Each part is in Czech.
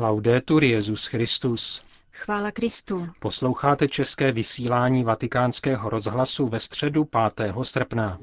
Laudetur Jezus Christus. Chvála Kristu. Posloucháte české vysílání Vatikánského rozhlasu ve středu 5. srpna.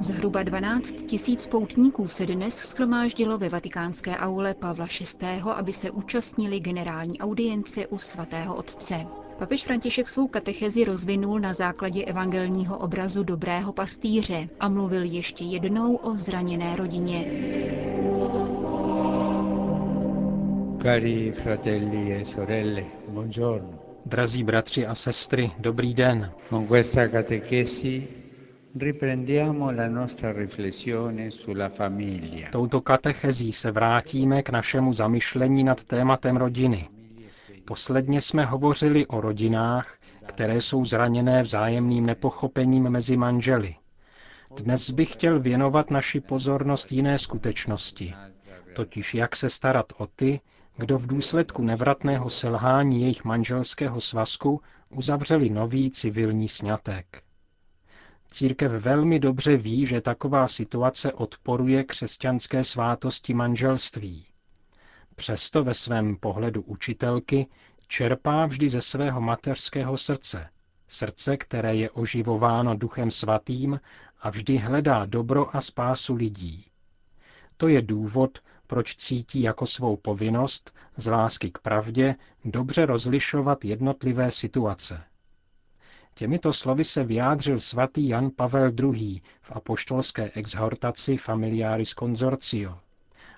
Zhruba 12 tisíc poutníků se dnes schromáždilo ve vatikánské aule Pavla VI., aby se účastnili generální audience u svatého otce. Papež František svou katechezi rozvinul na základě evangelního obrazu dobrého pastýře a mluvil ještě jednou o zraněné rodině. Cari fratelli e sorelle, buongiorno. Drazí bratři a sestry, dobrý den. Con questa catechesi riprendiamo la nostra riflessione sulla famiglia. Touto katechezí se vrátíme k našemu zamyšlení nad tématem rodiny. Posledně jsme hovořili o rodinách, které jsou zraněné vzájemným nepochopením mezi manželi. Dnes bych chtěl věnovat naši pozornost jiné skutečnosti, totiž jak se starat o ty, kdo v důsledku nevratného selhání jejich manželského svazku uzavřeli nový civilní sňatek. Církev velmi dobře ví, že taková situace odporuje křesťanské svátosti manželství. Přesto ve svém pohledu učitelky čerpá vždy ze svého mateřského srdce, srdce, které je oživováno Duchem Svatým a vždy hledá dobro a spásu lidí. To je důvod, proč cítí jako svou povinnost z lásky k pravdě dobře rozlišovat jednotlivé situace. Těmito slovy se vyjádřil svatý Jan Pavel II. v apoštolské exhortaci Familiaris Consortio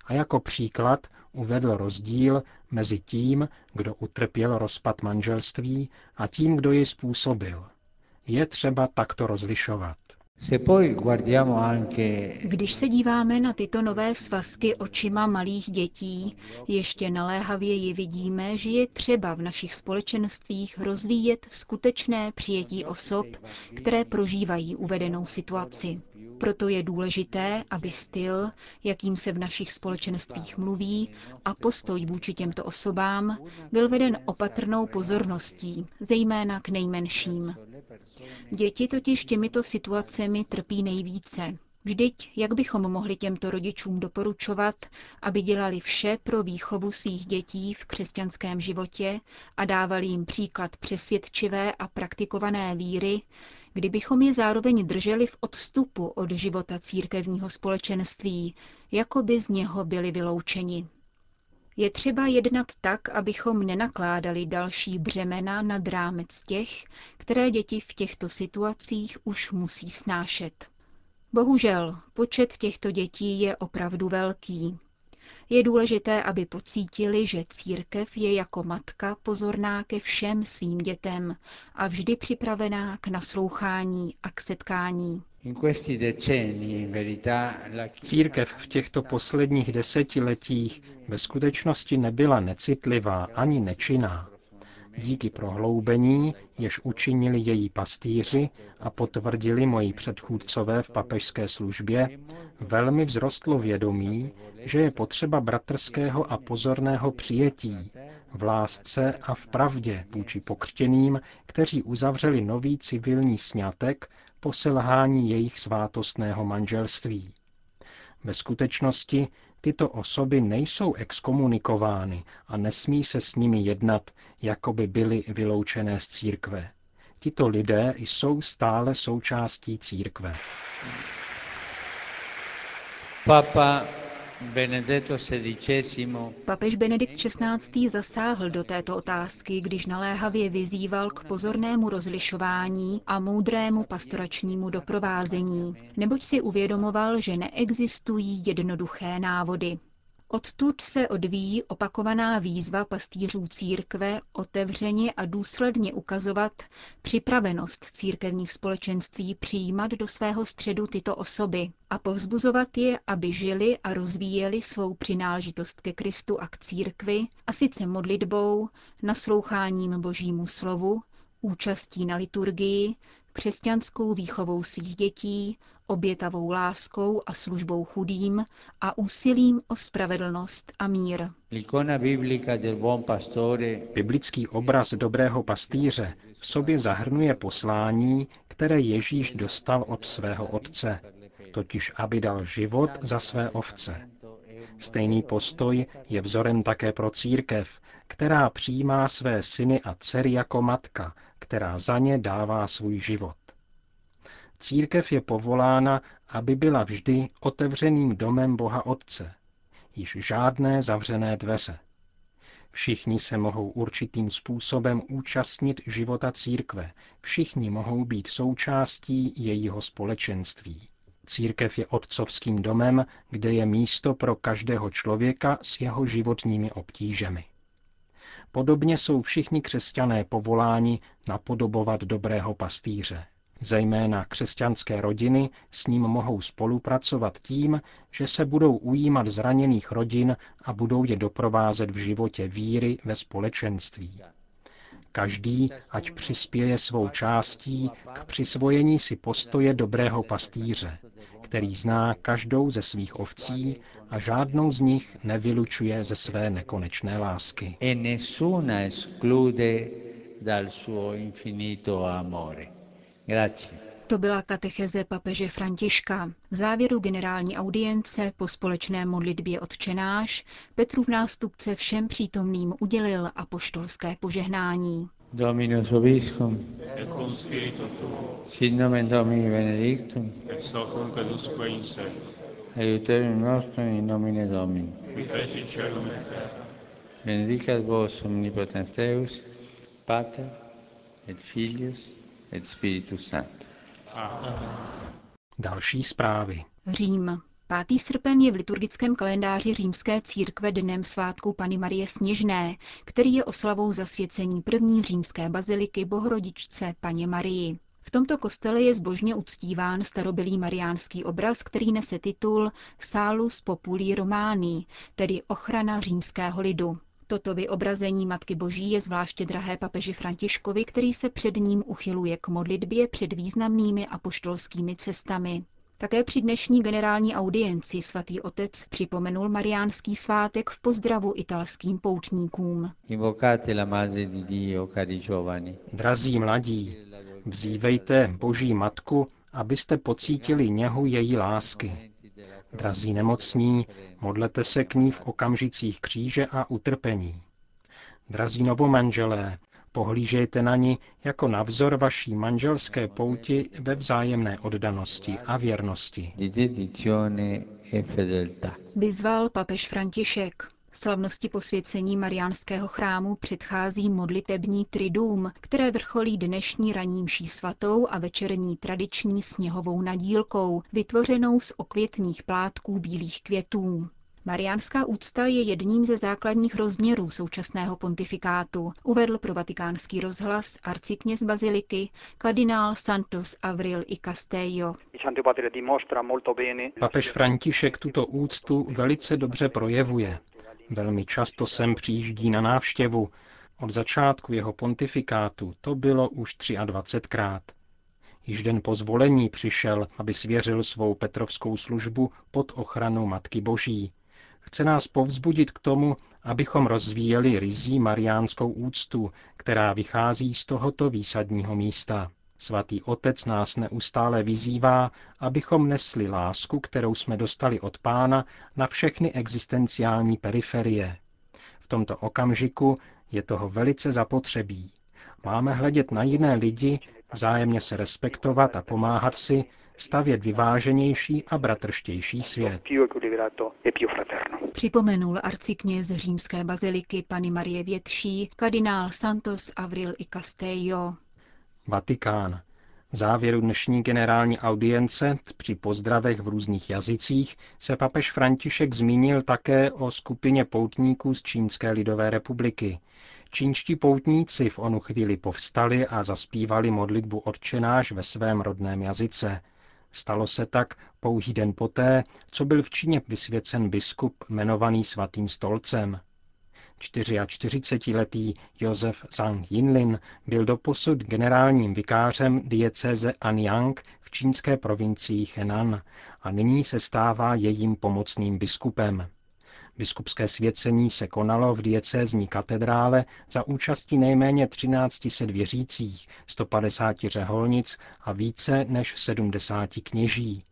a jako příklad uvedl rozdíl mezi tím, kdo utrpěl rozpad manželství a tím, kdo ji způsobil. Je třeba takto rozlišovat. Když se díváme na tyto nové svazky očima malých dětí, ještě naléhavěji vidíme, že je třeba v našich společenstvích rozvíjet skutečné přijetí osob, které prožívají uvedenou situaci. Proto je důležité, aby styl, jakým se v našich společenstvích mluví, a postoj vůči těmto osobám byl veden opatrnou pozorností, zejména k nejmenším. Děti totiž těmito situacemi trpí nejvíce. Vždyť, jak bychom mohli těmto rodičům doporučovat, aby dělali vše pro výchovu svých dětí v křesťanském životě a dávali jim příklad přesvědčivé a praktikované víry, kdybychom je zároveň drželi v odstupu od života církevního společenství, jako by z něho byli vyloučeni. Je třeba jednat tak, abychom nenakládali další břemena nad rámec těch, které děti v těchto situacích už musí snášet. Bohužel, počet těchto dětí je opravdu velký. Je důležité, aby pocítili, že církev je jako matka pozorná ke všem svým dětem a vždy připravená k naslouchání a k setkání. Církev v těchto posledních desetiletích ve skutečnosti nebyla necitlivá ani nečinná. Díky prohloubení, jež učinili její pastýři a potvrdili moji předchůdcové v papežské službě, velmi vzrostlo vědomí, že je potřeba bratrského a pozorného přijetí, v lásce a v pravdě vůči pokřtěným, kteří uzavřeli nový civilní sňatek po selhání jejich svátostného manželství. Ve skutečnosti tyto osoby nejsou exkomunikovány a nesmí se s nimi jednat, jako by byly vyloučené z církve. Tito lidé jsou stále součástí církve. Papa Papež Benedikt XVI. zasáhl do této otázky, když naléhavě vyzýval k pozornému rozlišování a moudrému pastoračnímu doprovázení, neboť si uvědomoval, že neexistují jednoduché návody. Odtud se odvíjí opakovaná výzva pastýřů církve otevřeně a důsledně ukazovat připravenost církevních společenství přijímat do svého středu tyto osoby a povzbuzovat je, aby žili a rozvíjeli svou přináležitost ke Kristu a k církvi, a sice modlitbou, nasloucháním božímu slovu, účastí na liturgii, křesťanskou výchovou svých dětí, obětavou láskou a službou chudým a úsilím o spravedlnost a mír. Biblický obraz dobrého pastýře v sobě zahrnuje poslání, které Ježíš dostal od svého otce. totiž aby dal život za své ovce. Stejný postoj je vzorem také pro církev, která přijímá své syny a dcery jako matka, která za ně dává svůj život. Církev je povolána, aby byla vždy otevřeným domem Boha Otce. Již žádné zavřené dveře. Všichni se mohou určitým způsobem účastnit života církve, všichni mohou být součástí jejího společenství. Církev je otcovským domem, kde je místo pro každého člověka s jeho životními obtížemi. Podobně jsou všichni křesťané povoláni napodobovat dobrého pastýře. Zejména křesťanské rodiny s ním mohou spolupracovat tím, že se budou ujímat zraněných rodin a budou je doprovázet v životě víry ve společenství. Každý, ať přispěje svou částí k přisvojení si postoje dobrého pastýře, který zná každou ze svých ovcí a žádnou z nich nevylučuje ze své nekonečné lásky. E nessuna esclude dal suo infinito amore. Grazie. To byla katecheze papeže Františka. V závěru generální audience po společné modlitbě odčenáš Petrův nástupce všem přítomným udělil apoštolské požehnání. Dominus vobiscum, et cum spiritu tuo, sit nomen Domini benedictum, ex hoc nunc et usque in seculum, aiuterium nostrum in nomine Domini. qui feci celum et terra. Benedicat vos omnipotens Deus, Pater et Filius et Spiritus Sanctus. Další zprávy. Řím. 5. srpen je v liturgickém kalendáři římské církve dnem svátku Pany Marie Sněžné, který je oslavou zasvěcení první římské baziliky Bohorodičce Paně Marii. V tomto kostele je zbožně uctíván starobylý mariánský obraz, který nese titul Salus Populi Romani, tedy ochrana římského lidu. Toto vyobrazení Matky Boží je zvláště drahé papeži Františkovi, který se před ním uchyluje k modlitbě před významnými apoštolskými cestami. Také při dnešní generální audienci svatý otec připomenul mariánský svátek v pozdravu italským poutníkům. Invocate la Madre di Dio, cari giovani. Drazí mladí, vzívejte Boží Matku, abyste pocítili něhu její lásky. Drazí nemocní, modlete se k ní v okamžicích kříže a utrpení. Drazí novomanželé, pohlížejte na ní jako na vzor vaší manželské pouti ve vzájemné oddanosti a věrnosti. e fedeltà. Vyzval papež František. Slavnosti posvěcení Mariánského chrámu předchází modlitební triduum, které vrcholí dnešní ranní mší svatou a večerní tradiční sněhovou nadílkou, vytvořenou z okvětních plátků bílých květů. Mariánská úcta je jedním ze základních rozměrů současného pontifikátu, uvedl pro vatikánský rozhlas arcikněz baziliky kardinál Santos Avril i Castello. Papež František tuto úctu velice dobře projevuje. Velmi často sem přijíždí na návštěvu. Od začátku jeho pontifikátu to bylo už 23krát. Již den po zvolení přišel, aby svěřil svou petrovskou službu pod ochranu Matky Boží. Chce nás povzbudit k tomu, abychom rozvíjeli rizí mariánskou úctu, která vychází z tohoto výsadního místa. Svatý Otec nás neustále vyzývá, abychom nesli lásku, kterou jsme dostali od Pána, na všechny existenciální periferie. V tomto okamžiku je toho velice zapotřebí. Máme hledět na jiné lidi, vzájemně se respektovat a pomáhat si, stavět vyváženější a bratrštější svět. Připomenul arcikněz římské baziliky Pany Marie Větší, kardinál Santos Avril i Castello. Vatikán. V závěru dnešní generální audience při pozdravech v různých jazycích se papež František zmínil také o skupině poutníků z Čínské lidové republiky. Čínští poutníci v onu chvíli povstali a zaspívali modlitbu odčenáš ve svém rodném jazyce. Stalo se tak pouhý den poté, co byl v Číně vysvěcen biskup jmenovaný svatým stolcem. 44-letý Josef Zhang Yinlin byl doposud generálním vikářem diecéze Anyang v čínské provincii Henan a nyní se stává jejím pomocným biskupem. Biskupské svěcení se konalo v diecézní katedrále za účastí nejméně 1300 věřících, 150 řeholnic a více než 70 kněží.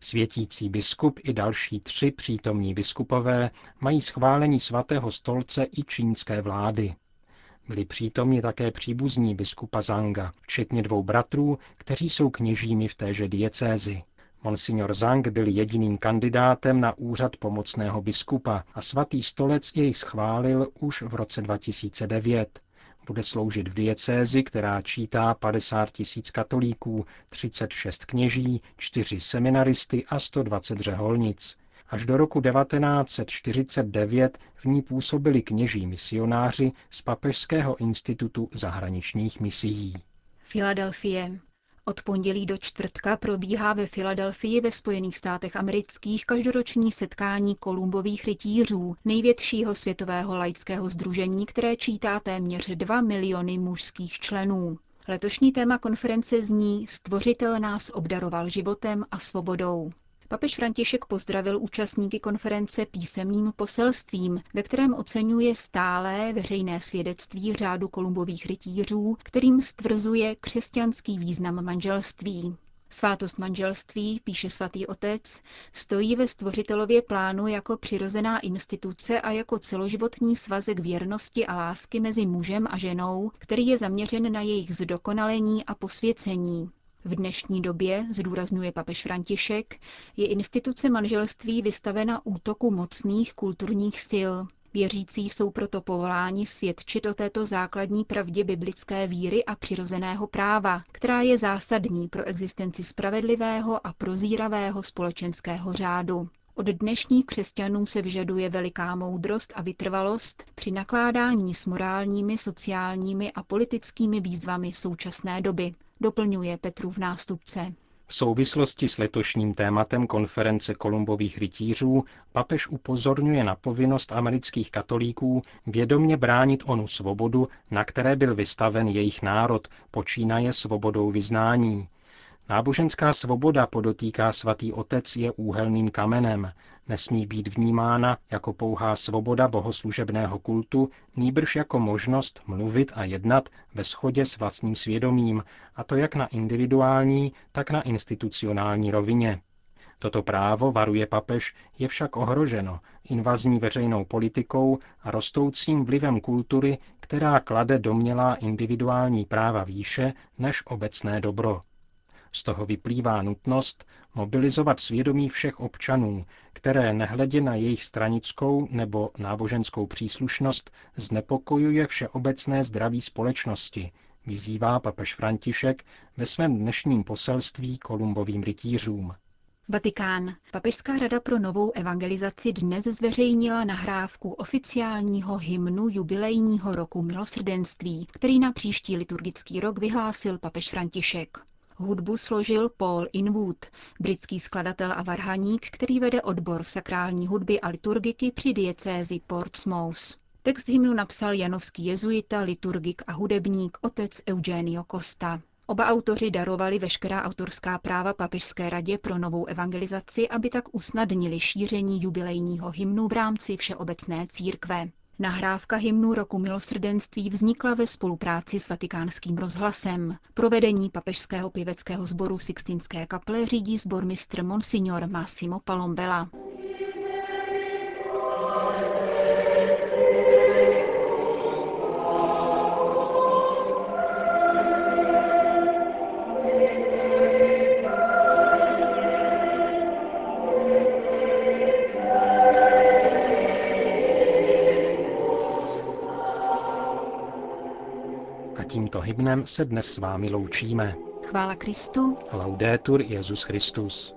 Světící biskup i další tři přítomní biskupové mají schválení svatého stolce i čínské vlády. Byli přítomni také příbuzní biskupa Zanga, včetně dvou bratrů, kteří jsou kněžími v téže diecézi. Monsignor Zang byl jediným kandidátem na úřad pomocného biskupa a svatý stolec jej schválil už v roce 2009. Bude sloužit v diecézi, která čítá 50 tisíc katolíků, 36 kněží, 4 seminaristy a 120 řeholnic. Až do roku 1949 v ní působili kněží misionáři z Papežského institutu zahraničních misií. Filadelfie. Od pondělí do čtvrtka probíhá ve Filadelfii ve Spojených státech amerických každoroční setkání Kolumbových rytířů, největšího světového laického združení, které čítá téměř 2 miliony mužských členů. Letošní téma konference zní Stvořitel nás obdaroval životem a svobodou. Papež František pozdravil účastníky konference písemným poselstvím, ve kterém oceňuje stálé veřejné svědectví řádu kolumbových rytířů, kterým stvrzuje křesťanský význam manželství. Svátost manželství, píše svatý otec, stojí ve stvořitelově plánu jako přirozená instituce a jako celoživotní svazek věrnosti a lásky mezi mužem a ženou, který je zaměřen na jejich zdokonalení a posvěcení. V dnešní době, zdůrazňuje papež František, je instituce manželství vystavena útoku mocných kulturních sil. Věřící jsou proto povoláni svědčit o této základní pravdě biblické víry a přirozeného práva, která je zásadní pro existenci spravedlivého a prozíravého společenského řádu. Od dnešních křesťanů se vyžaduje veliká moudrost a vytrvalost při nakládání s morálními, sociálními a politickými výzvami současné doby, doplňuje Petrův nástupce. V souvislosti s letošním tématem konference Kolumbových rytířů papež upozorňuje na povinnost amerických katolíků vědomně bránit onu svobodu, na které byl vystaven jejich národ, počínaje svobodou vyznání, Náboženská svoboda, podotýká svatý otec, je úhelným kamenem. Nesmí být vnímána jako pouhá svoboda bohoslužebného kultu, nýbrž jako možnost mluvit a jednat ve shodě s vlastním svědomím, a to jak na individuální, tak na institucionální rovině. Toto právo, varuje papež, je však ohroženo invazní veřejnou politikou a rostoucím vlivem kultury, která klade domělá individuální práva výše než obecné dobro. Z toho vyplývá nutnost mobilizovat svědomí všech občanů, které nehledě na jejich stranickou nebo náboženskou příslušnost znepokojuje všeobecné zdraví společnosti, vyzývá papež František ve svém dnešním poselství Kolumbovým rytířům. Vatikán. Papežská rada pro novou evangelizaci dnes zveřejnila nahrávku oficiálního hymnu jubilejního roku milosrdenství, který na příští liturgický rok vyhlásil papež František. Hudbu složil Paul Inwood, britský skladatel a varhaník, který vede odbor sakrální hudby a liturgiky při diecézi Portsmouth. Text hymnu napsal janovský jezuita, liturgik a hudebník otec Eugenio Costa. Oba autoři darovali veškerá autorská práva Papežské radě pro novou evangelizaci, aby tak usnadnili šíření jubilejního hymnu v rámci všeobecné církve. Nahrávka hymnu roku milosrdenství vznikla ve spolupráci s vatikánským rozhlasem. Provedení papežského pěveckého sboru Sixtinské kaple řídí sbormistr Monsignor Massimo Palombela. Hymnem se dnes s vámi loučíme. Chvála Kristu. Laudetur Jezus Christus.